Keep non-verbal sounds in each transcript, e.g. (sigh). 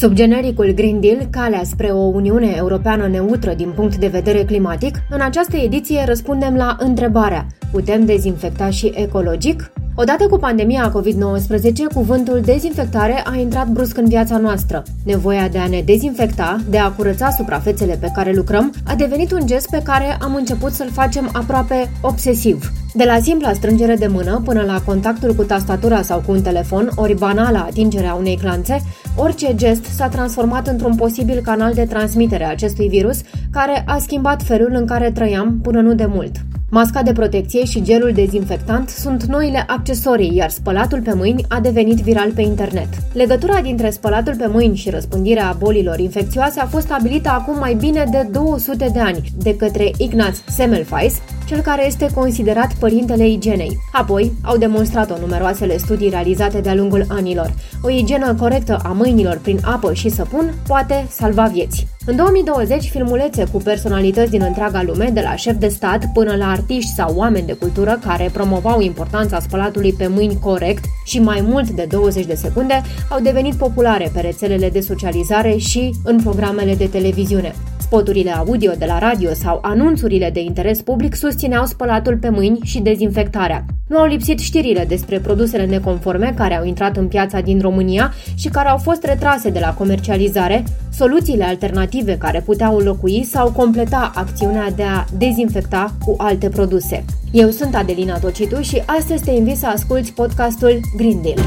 Sub genericul Green Deal, calea spre o Uniune Europeană neutră din punct de vedere climatic, în această ediție răspundem la întrebarea Putem dezinfecta și ecologic? Odată cu pandemia COVID-19, cuvântul dezinfectare a intrat brusc în viața noastră. Nevoia de a ne dezinfecta, de a curăța suprafețele pe care lucrăm, a devenit un gest pe care am început să-l facem aproape obsesiv. De la simpla strângere de mână până la contactul cu tastatura sau cu un telefon, ori banala atingerea unei clanțe, orice gest s-a transformat într-un posibil canal de transmitere a acestui virus, care a schimbat felul în care trăiam până nu de mult. Masca de protecție și gelul dezinfectant sunt noile accesorii, iar spălatul pe mâini a devenit viral pe internet. Legătura dintre spălatul pe mâini și răspândirea bolilor infecțioase a fost stabilită acum mai bine de 200 de ani de către Ignaz Semmelweis, cel care este considerat părintele igienei. Apoi, au demonstrat-o numeroasele studii realizate de-a lungul anilor. O igienă corectă a mâinilor prin apă și săpun poate salva vieți. În 2020, filmulețe cu personalități din întreaga lume, de la șef de stat până la artiști sau oameni de cultură care promovau importanța spălatului pe mâini corect și mai mult de 20 de secunde, au devenit populare pe rețelele de socializare și în programele de televiziune. Spoturile audio de la radio sau anunțurile de interes public susțineau spălatul pe mâini și dezinfectarea. Nu au lipsit știrile despre produsele neconforme care au intrat în piața din România și care au fost retrase de la comercializare, soluțiile alternative care puteau înlocui sau completa acțiunea de a dezinfecta cu alte produse. Eu sunt Adelina Tocitu și astăzi te invit să asculti podcastul Green Deal.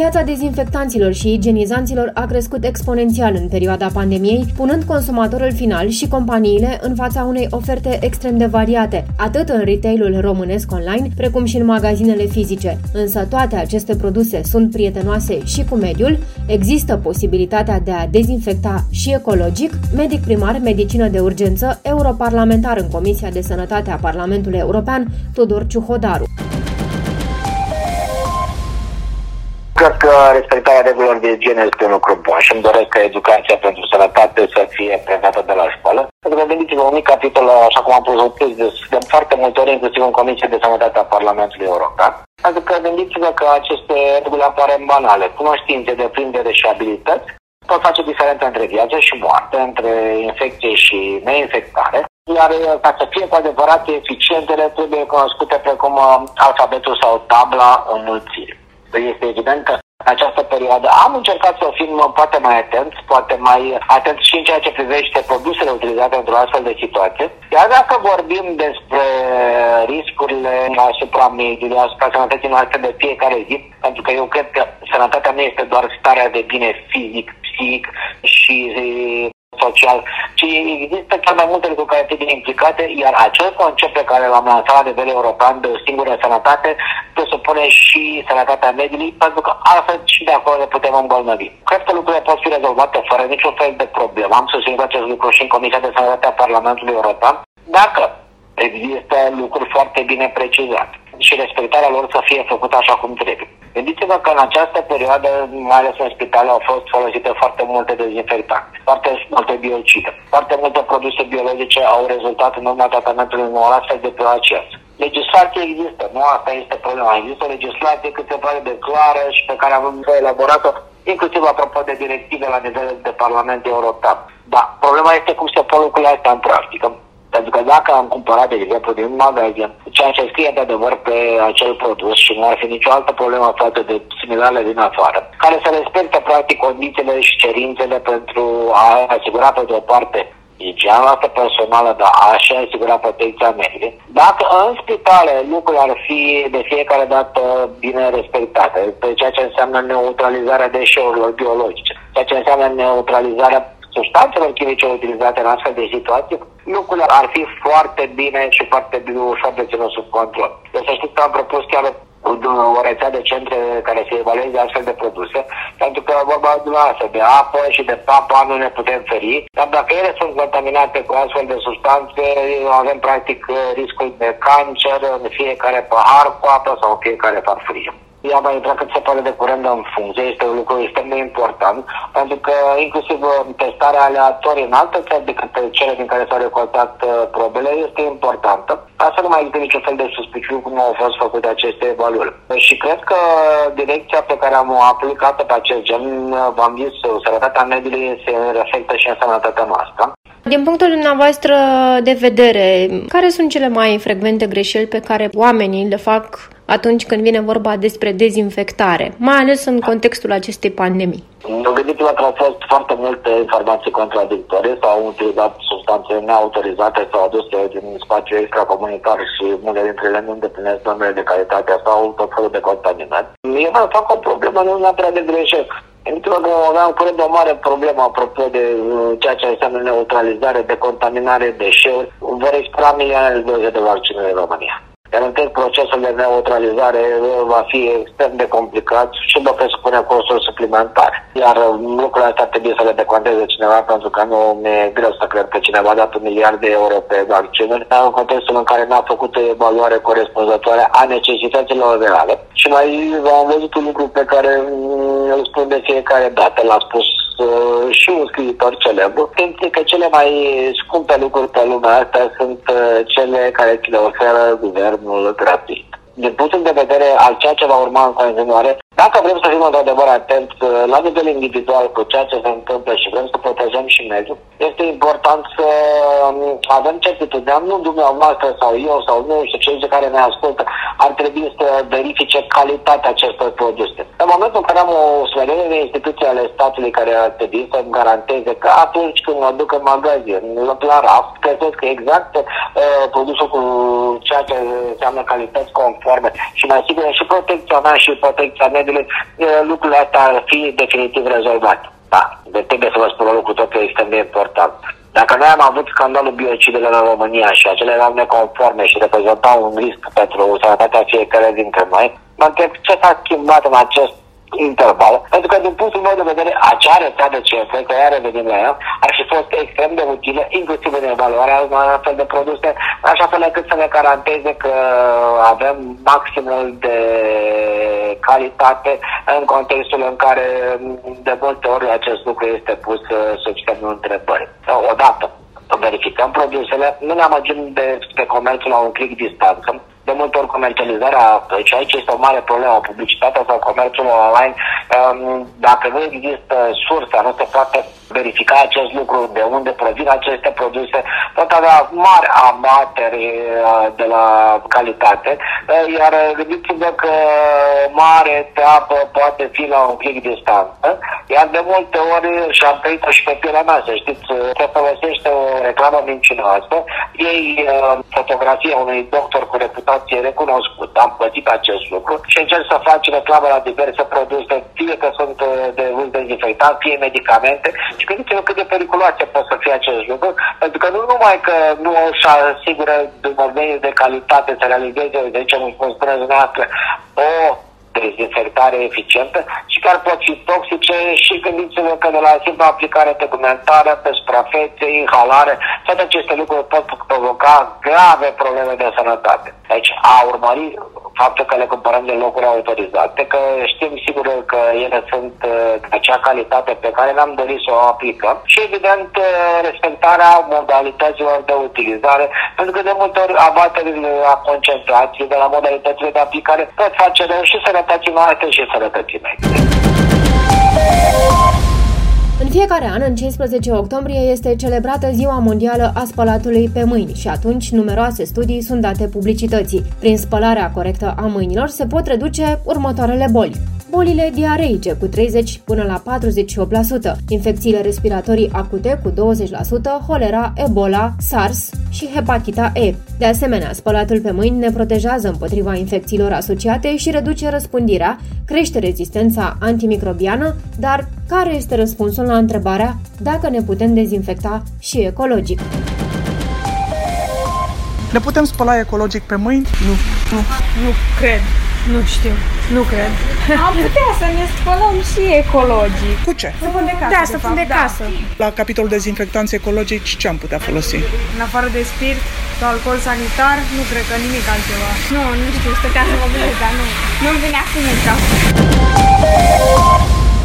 Piața dezinfectanților și igienizanților a crescut exponențial în perioada pandemiei, punând consumatorul final și companiile în fața unei oferte extrem de variate, atât în retailul românesc online, precum și în magazinele fizice. Însă toate aceste produse sunt prietenoase și cu mediul, există posibilitatea de a dezinfecta și ecologic, medic primar, medicină de urgență, europarlamentar în Comisia de Sănătate a Parlamentului European, Tudor Ciuhodaru. Cred că respectarea regulilor de igienă este un lucru bun și îmi doresc ca educația pentru sănătate să fie predată de la școală. Pentru că gândiți-vă un mic capitol, așa cum am pus de foarte multe ori, inclusiv în Comisia de Sănătate a Parlamentului European. Pentru că gândiți-vă că aceste reguli apare banale. Cunoștințe, deprindere și abilități pot face diferența între viață și moarte, între infecție și neinfectare. Iar ca să fie cu adevărat eficientele, trebuie cunoscute precum alfabetul sau tabla înmulțirii. Este evident că în această perioadă am încercat să fim poate mai atenți, poate mai atenți și în ceea ce privește produsele utilizate într-o astfel de situație. Iar dacă vorbim despre riscurile asupra mediului, asupra sănătății noastre de fiecare zi, pentru că eu cred că sănătatea nu este doar starea de bine fizic, psihic și social, ci există chiar mai multe lucruri care trebuie implicate, iar acel concept pe care l-am lansat la nivel european de o singură sănătate presupune și sănătatea mediului, pentru că altfel și de acolo ne putem îmbolnăvi. Cred că lucrurile pot fi rezolvate fără niciun fel de problemă. Am susținut acest lucru și în Comisia de Sănătate a Parlamentului European. Dacă există lucruri foarte bine precizate și respectarea lor să fie făcută așa cum trebuie. Gândiți-vă că în această perioadă, mai ales în spitale, au fost folosite foarte multe dezinfectante, foarte multe biocide, foarte multe produse biologice au rezultat în urma tratamentului unor astfel de PHS. Legislație există, nu asta este problema. Există o legislație cât se pare de clară și pe care am elaborat-o, inclusiv apropo de directive la nivel de Parlament European. Da, problema este cum se pot lucrurile astea în practică. Pentru că dacă am cumpărat, de exemplu, din magazin, ceea ce scrie de adevăr pe acel produs și nu ar fi nicio altă problemă față de similarele din afară, care să respecte practic condițiile și cerințele pentru a asigura pe de o parte igiena noastră personală, dar a și asigura protecția mediei. Dacă în spitale lucrurile ar fi de fiecare dată bine respectate, pe ceea ce înseamnă neutralizarea deșeurilor biologice, ceea ce înseamnă neutralizarea substanțelor chimice utilizate în astfel de situații, lucrurile ar fi foarte bine și foarte bine ușor de ținut sub control. Deci să știți că am propus chiar o rețea de centre care să evalueze astfel de produse, pentru că vorba dumneavoastră de apă și de papa nu ne putem feri, dar dacă ele sunt contaminate cu astfel de substanțe, avem practic riscul de cancer în fiecare pahar cu apă sau în fiecare farfurie. Ea va intra cât se pare de curând în funcție, este un lucru extrem de important, pentru că inclusiv uh, testarea aleatorie în alte țări decât cele din care s-au recoltat uh, probele este importantă. Asta nu mai există niciun fel de suspiciuni cum au fost făcute aceste evaluări. Și cred că direcția pe care am aplicat pe acest gen, v-am zis, sănătatea mediului se reflectă și în sănătatea noastră. Din punctul dumneavoastră de vedere, care sunt cele mai frecvente greșeli pe care oamenii le fac atunci când vine vorba despre dezinfectare, mai ales în contextul acestei pandemii? Gândiți-vă că au fost foarte multe informații contradictorii, s-au utilizat substanțe neautorizate sau aduse din spațiu extracomunitar și multe dintre ele nu îndeplinesc normele de calitate sau tot felul de contaminări. Eu mai fac o problemă nu neapărat de greșeli. Pentru că aveam curând o mare problemă apropo de uh, ceea ce înseamnă neutralizare, decontaminare, deșeuri. Vor expira milioane de doze de vaccinuri în România. Iar întreg procesul de neutralizare va fi extrem de complicat și va presupune costuri suplimentare. Iar lucrurile astea trebuie să le deconteze cineva pentru că nu mi-e greu să cred că cineva a dat un miliard de euro pe vaccinuri în contextul în care n-a făcut o evaluare corespunzătoare a necesităților reale. Și mai am văzut un lucru pe care îl spun de fiecare dată, l-a spus uh, și un scriitor celebru, pentru că cele mai scumpe lucruri pe lumea asta sunt uh, cele care ți le oferă guvernul gratuit. Din punctul de vedere al ceea ce va urma în continuare, dacă vrem să fim într-adevăr atenți uh, la nivel individual cu ceea ce se întâmplă și vrem să protejăm și mediul, este important să um, avem certitudinea, nu dumneavoastră sau eu sau nu știu cei care ne ascultă, ar trebui să verifice calitatea acestor produse. În momentul în care am o smerenie de instituții ale statului care ar trebui să-mi garanteze că atunci când mă duc în magazin, la raft, găsesc exact uh, produsul cu ceea ce înseamnă calități conforme și mai sigur și protecția mea și protecția mediului mediului, lucrurile astea ar fi definitiv rezolvat. Da, de trebuie să vă spun un lucru tot extrem de important. Dacă noi am avut scandalul biocidelor în România și acele erau neconforme și reprezentau un risc pentru sănătatea fiecare dintre noi, mă întreb ce s-a schimbat în acest interval, pentru că din punctul meu de vedere, acea rețea de CF, că ea revenim la ea, ar fi fost extrem de utilă, inclusiv în evaluarea unor astfel de produse, așa fel încât să ne garanteze că avem maximul de calitate în contextul în care de multe ori acest lucru este pus uh, sub semnul întrebării. Odată, verificăm produsele, nu ne amăgim de, de comerțul la un click distanță, de multe ori comercializarea, și aici este o mare problemă, publicitatea sau comerțul online, um, dacă nu există sursa, nu se poate verifica acest lucru, de unde provin aceste produse, pot avea mari abateri uh, de la calitate, uh, iar gândiți-vă că mare apă poate fi la un clic distanță, iar de multe ori, și am trăit și pe pielea mea, să știți, se folosește o reclamă mincinoasă, ei uh, fotografia unui doctor cu reputație informație recunoscută, am pățit acest lucru și încerc să fac reclamă la diverse produse, fie că sunt uh, de uz dezinfectant, fie medicamente. Și gândiți-vă cât de periculoase pot să fie acest lucru, pentru că nu numai că nu își asigură domeniul de calitate să realizeze, de ce nu spuneți dumneavoastră, o dezinfectare eficientă și care pot fi toxice și gândiți-vă că de la simpla aplicare tegumentară, pe suprafețe, inhalare, toate aceste lucruri pot provoca grave probleme de sănătate. Deci a urmări faptul că le cumpărăm de locuri autorizate, că știm sigur că ele sunt uh, de acea calitate pe care ne-am dorit să o aplicăm și evident uh, respectarea modalităților de utilizare, pentru că de multe ori abaterile la concentrații de la modalitățile de aplicare pot face rău și sănătății noastre și sănătății mele. În fiecare an, în 15 octombrie, este celebrată Ziua Mondială a Spălatului pe mâini și atunci numeroase studii sunt date publicității. Prin spălarea corectă a mâinilor se pot reduce următoarele boli bolile diareice cu 30 până la 48%, infecțiile respiratorii acute cu 20%, holera, ebola, SARS și hepatita E. De asemenea, spălatul pe mâini ne protejează împotriva infecțiilor asociate și reduce răspândirea, crește rezistența antimicrobiană, dar care este răspunsul la întrebarea dacă ne putem dezinfecta și ecologic? Ne putem spăla ecologic pe mâini? Nu. Nu. Nu cred. Nu știu, nu cred. (laughs) Am putea să ne spălăm și ecologic. Cu ce? Săpun de casă, Da, săpun de, fapt, casă. La capitolul dezinfectanți ecologici ce am putea folosi? În afară de spirit sau alcool sanitar, nu cred că nimic altceva. Nu, nu știu, stăteam să mă gândesc, dar nu. Nu-mi vine acum în cap.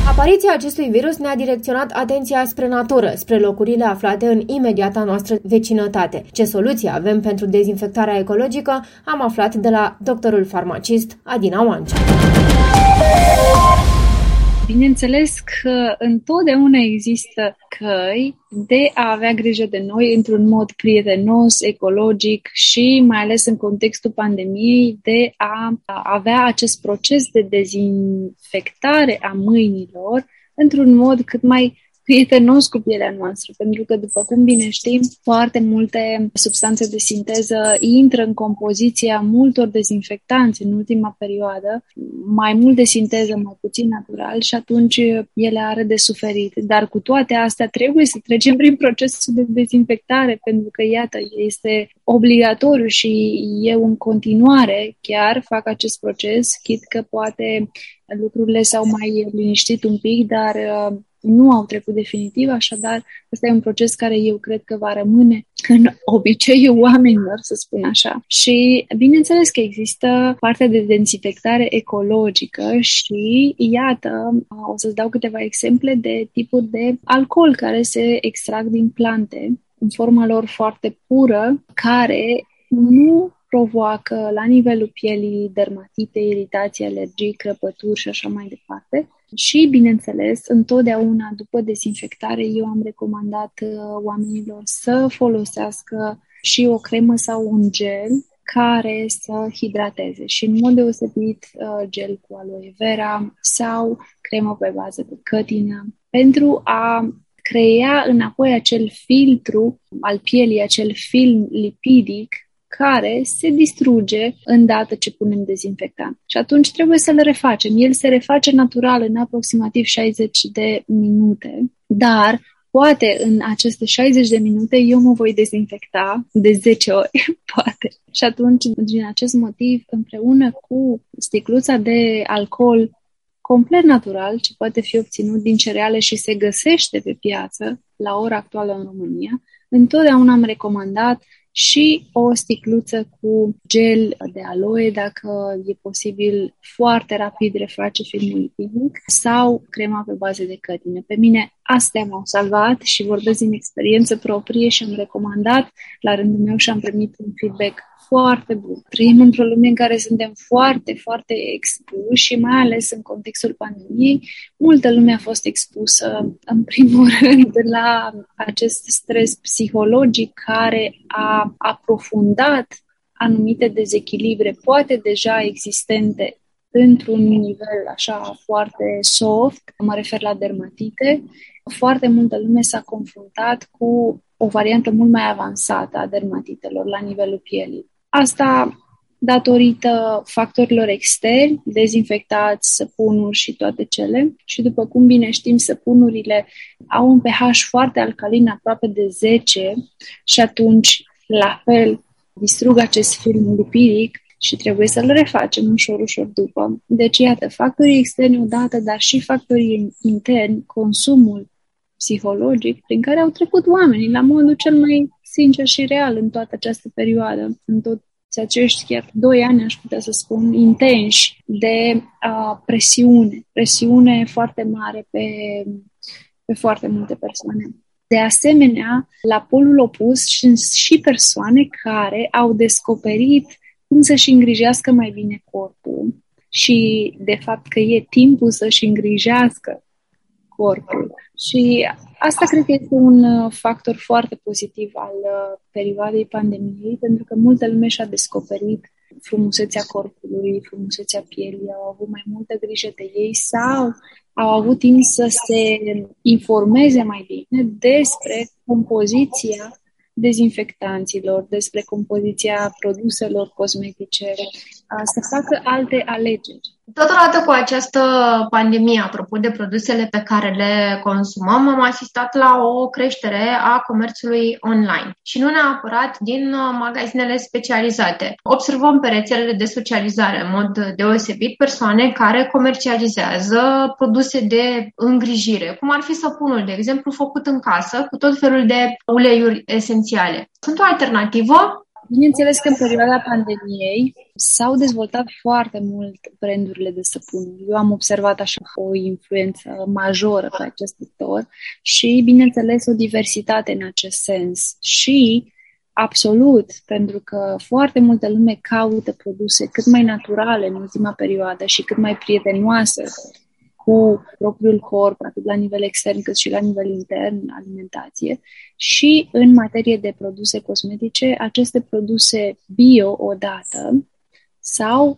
Apariția acestui virus ne-a direcționat atenția spre natură, spre locurile aflate în imediata noastră vecinătate. Ce soluții avem pentru dezinfectarea ecologică am aflat de la doctorul farmacist Adina Oancea. Bineînțeles că întotdeauna există căi de a avea grijă de noi într-un mod prietenos, ecologic și mai ales în contextul pandemiei de a avea acest proces de dezinfectare a mâinilor într-un mod cât mai prietenos cu pielea noastră, pentru că, după cum bine știm, foarte multe substanțe de sinteză intră în compoziția multor dezinfectanți în ultima perioadă, mai mult de sinteză, mai puțin natural și atunci ele are de suferit. Dar cu toate astea trebuie să trecem prin procesul de dezinfectare, pentru că, iată, este obligatoriu și eu în continuare chiar fac acest proces, chit că poate lucrurile s-au mai liniștit un pic, dar nu au trecut definitiv, așadar ăsta e un proces care eu cred că va rămâne în (laughs) obiceiul oamenilor, să spun așa. Și bineînțeles că există partea de dezinfectare ecologică și iată, o să-ți dau câteva exemple de tipuri de alcool care se extrag din plante în forma lor foarte pură, care nu provoacă la nivelul pielii dermatite, iritații, alergii, crăpături și așa mai departe. Și, bineînțeles, întotdeauna după dezinfectare eu am recomandat uh, oamenilor să folosească și o cremă sau un gel care să hidrateze și în mod deosebit uh, gel cu aloe vera sau cremă pe bază de cătină pentru a crea înapoi acel filtru al pielii, acel film lipidic care se distruge îndată ce punem dezinfectant. Și atunci trebuie să-l refacem. El se reface natural în aproximativ 60 de minute, dar poate în aceste 60 de minute eu mă voi dezinfecta de 10 ori, (laughs) poate. Și atunci, din acest motiv, împreună cu sticluța de alcool complet natural, ce poate fi obținut din cereale și se găsește pe piață la ora actuală în România, întotdeauna am recomandat și o sticluță cu gel de aloe, dacă e posibil, foarte rapid reface filmul lipidic sau crema pe bază de cătine. Pe mine astea m-au salvat și vorbesc din experiență proprie și am recomandat la rândul meu și am primit un feedback foarte bun. Trăim într-o lume în care suntem foarte, foarte expuși și mai ales în contextul pandemiei, multă lume a fost expusă, în primul (laughs) rând, la acest stres psihologic care a aprofundat anumite dezechilibre, poate deja existente într-un nivel așa foarte soft, mă refer la dermatite, foarte multă lume s-a confruntat cu o variantă mult mai avansată a dermatitelor la nivelul pielii. Asta datorită factorilor externi, dezinfectați, săpunuri și toate cele. Și după cum bine știm, săpunurile au un pH foarte alcalin, aproape de 10 și atunci, la fel, distrug acest film lipidic și trebuie să-l refacem ușor, ușor după. Deci, iată, factorii externi odată, dar și factorii interni, consumul psihologic prin care au trecut oamenii la modul cel mai sincer și real în toată această perioadă, în tot acești chiar doi ani, aș putea să spun, intenși de uh, presiune, presiune foarte mare pe, pe foarte multe persoane. De asemenea, la polul opus sunt și persoane care au descoperit cum să-și îngrijească mai bine corpul și, de fapt, că e timpul să-și îngrijească corpul. Și asta cred că este un uh, factor foarte pozitiv al uh, perioadei pandemiei, pentru că multă lume și-a descoperit frumusețea corpului, frumusețea pielii, au avut mai multă grijă de ei sau au avut timp să se informeze mai bine despre compoziția dezinfectanților, despre compoziția produselor cosmetice să facă alte alegeri. Totodată cu această pandemie, apropo de produsele pe care le consumăm, am asistat la o creștere a comerțului online și nu neapărat din uh, magazinele specializate. Observăm pe rețelele de socializare în mod deosebit persoane care comercializează produse de îngrijire, cum ar fi săpunul, de exemplu, făcut în casă, cu tot felul de uleiuri esențiale. Sunt o alternativă Bineînțeles că în perioada pandemiei s-au dezvoltat foarte mult brandurile de săpunuri. Eu am observat așa o influență majoră pe acest sector și, bineînțeles, o diversitate în acest sens. Și Absolut, pentru că foarte multă lume caută produse cât mai naturale în ultima perioadă și cât mai prietenoase cu propriul corp, atât la nivel extern cât și la nivel intern, alimentație. Și în materie de produse cosmetice, aceste produse bio odată sau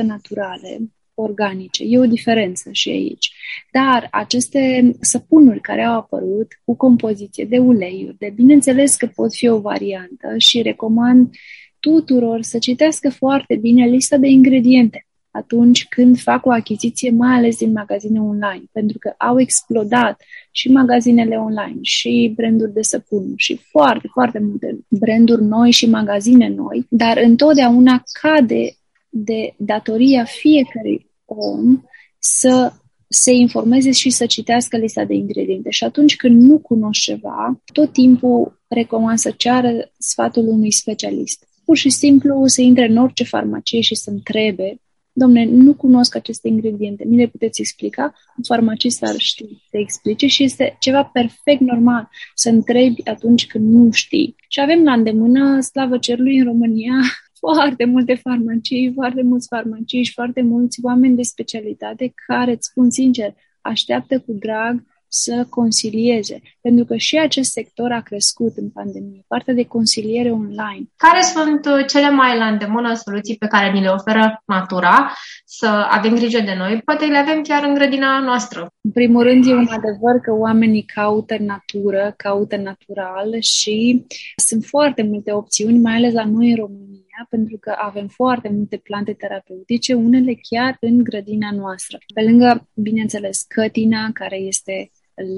100% naturale, organice. E o diferență și aici. Dar aceste săpunuri care au apărut cu compoziție de uleiuri, de bineînțeles că pot fi o variantă și recomand tuturor să citească foarte bine lista de ingrediente atunci când fac o achiziție, mai ales din magazine online, pentru că au explodat și magazinele online, și branduri de săpun, și foarte, foarte multe branduri noi și magazine noi, dar întotdeauna cade de datoria fiecărui om să se informeze și să citească lista de ingrediente. Și atunci când nu cunoști ceva, tot timpul recomand să ceară sfatul unui specialist. Pur și simplu să intre în orice farmacie și să întrebe domne, nu cunosc aceste ingrediente, mi le puteți explica? Un farmacist ar ști să explice și este ceva perfect normal să întrebi atunci când nu știi. Și avem la îndemână, slavă cerului, în România, (laughs) foarte multe farmacii, foarte mulți farmaciști, foarte mulți oameni de specialitate care, îți spun sincer, așteaptă cu drag să consilieze, pentru că și acest sector a crescut în pandemie, partea de consiliere online. Care sunt uh, cele mai la îndemână soluții pe care ni le oferă natura, să avem grijă de noi? Poate le avem chiar în grădina noastră. În primul rând, e un adevăr că oamenii caută natură, caută natural și sunt foarte multe opțiuni, mai ales la noi în România pentru că avem foarte multe plante terapeutice, unele chiar în grădina noastră. Pe lângă, bineînțeles, cătina, care este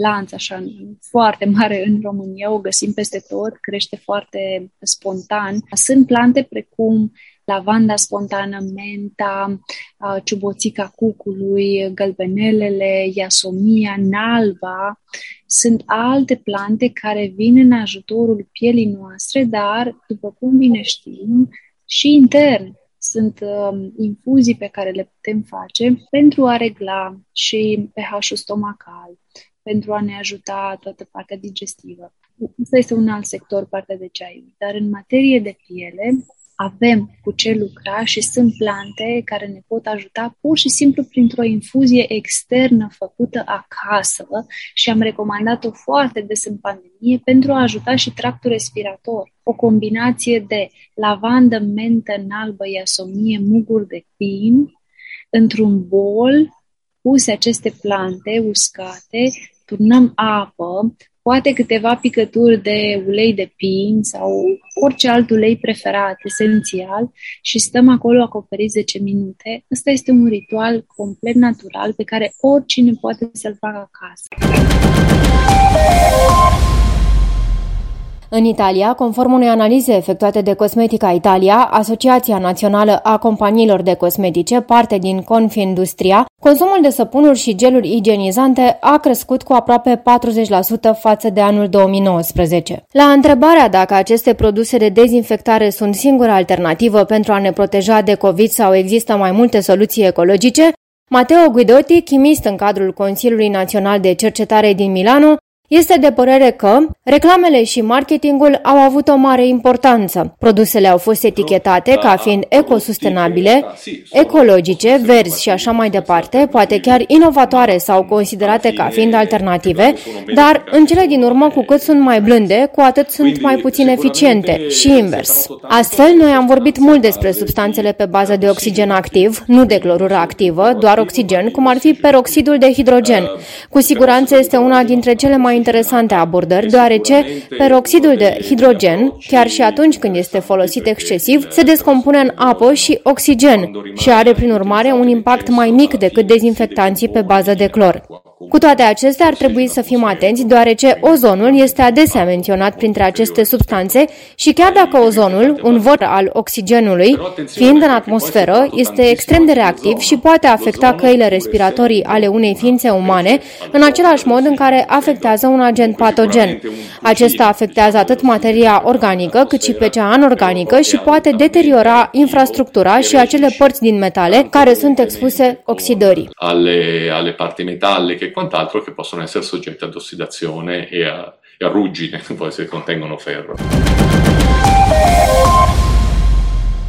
lanț așa foarte mare în România, o găsim peste tot, crește foarte spontan. Sunt plante precum lavanda spontană, menta, ciuboțica cucului, gălbenelele, iasomia, nalba. Sunt alte plante care vin în ajutorul pielii noastre, dar, după cum bine știm, și intern sunt uh, infuzii pe care le putem face pentru a regla și pH-ul stomacal, pentru a ne ajuta toată partea digestivă. Asta este un alt sector, partea de ceaiuri. Dar în materie de piele, avem cu ce lucra și sunt plante care ne pot ajuta pur și simplu printr-o infuzie externă făcută acasă și am recomandat-o foarte des în pandemie pentru a ajuta și tractul respirator. O combinație de lavandă, mentă, nalbă, iasomie, muguri de pin, într-un bol, puse aceste plante uscate, turnăm apă, poate câteva picături de ulei de pin sau orice alt ulei preferat, esențial, și stăm acolo acoperiți 10 minute. Ăsta este un ritual complet natural pe care oricine poate să-l facă acasă. În Italia, conform unei analize efectuate de Cosmetica Italia, Asociația Națională a Companiilor de Cosmetice, parte din Confindustria, consumul de săpunuri și geluri igienizante a crescut cu aproape 40% față de anul 2019. La întrebarea dacă aceste produse de dezinfectare sunt singura alternativă pentru a ne proteja de COVID sau există mai multe soluții ecologice, Matteo Guidotti, chimist în cadrul Consiliului Național de Cercetare din Milano, este de părere că reclamele și marketingul au avut o mare importanță. Produsele au fost etichetate ca da, fiind ecosustenabile, da, ecologice, verzi și așa mai departe, poate chiar inovatoare sau considerate ca fiind alternative, dar în cele din urmă, cu cât sunt mai blânde, cu atât sunt mai puțin eficiente și invers. Astfel, noi am vorbit mult despre substanțele pe bază de oxigen activ, nu de clorură activă, doar oxigen, cum ar fi peroxidul de hidrogen. Cu siguranță este una dintre cele mai mai interesante abordări, deoarece peroxidul de hidrogen, chiar și atunci când este folosit excesiv, se descompune în apă și oxigen și are prin urmare un impact mai mic decât dezinfectanții pe bază de clor. Cu toate acestea, ar trebui să fim atenți, deoarece ozonul este adesea menționat printre aceste substanțe și chiar dacă ozonul, un vot al oxigenului, fiind în atmosferă, este extrem de reactiv și poate afecta căile respiratorii ale unei ființe umane în același mod în care afectează un agent patogen. Acesta afectează atât materia organică cât și pe cea anorganică și poate deteriora infrastructura și acele părți din metale care sunt expuse oxidării. Ale, ale parti metalle che quant'altro che possono essere soggetti ad ossidazione e a, e a ruggine (laughs) poi se contengono ferro.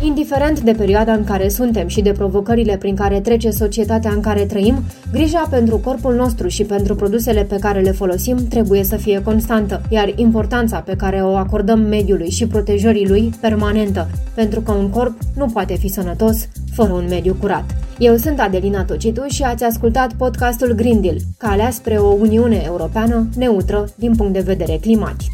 Indiferent de perioada în care suntem și de provocările prin care trece societatea în care trăim, grija pentru corpul nostru și pentru produsele pe care le folosim trebuie să fie constantă, iar importanța pe care o acordăm mediului și protejării lui permanentă, pentru că un corp nu poate fi sănătos fără un mediu curat. Eu sunt Adelina Tocitu și ați ascultat podcastul Green Deal, calea spre o Uniune Europeană neutră din punct de vedere climatic.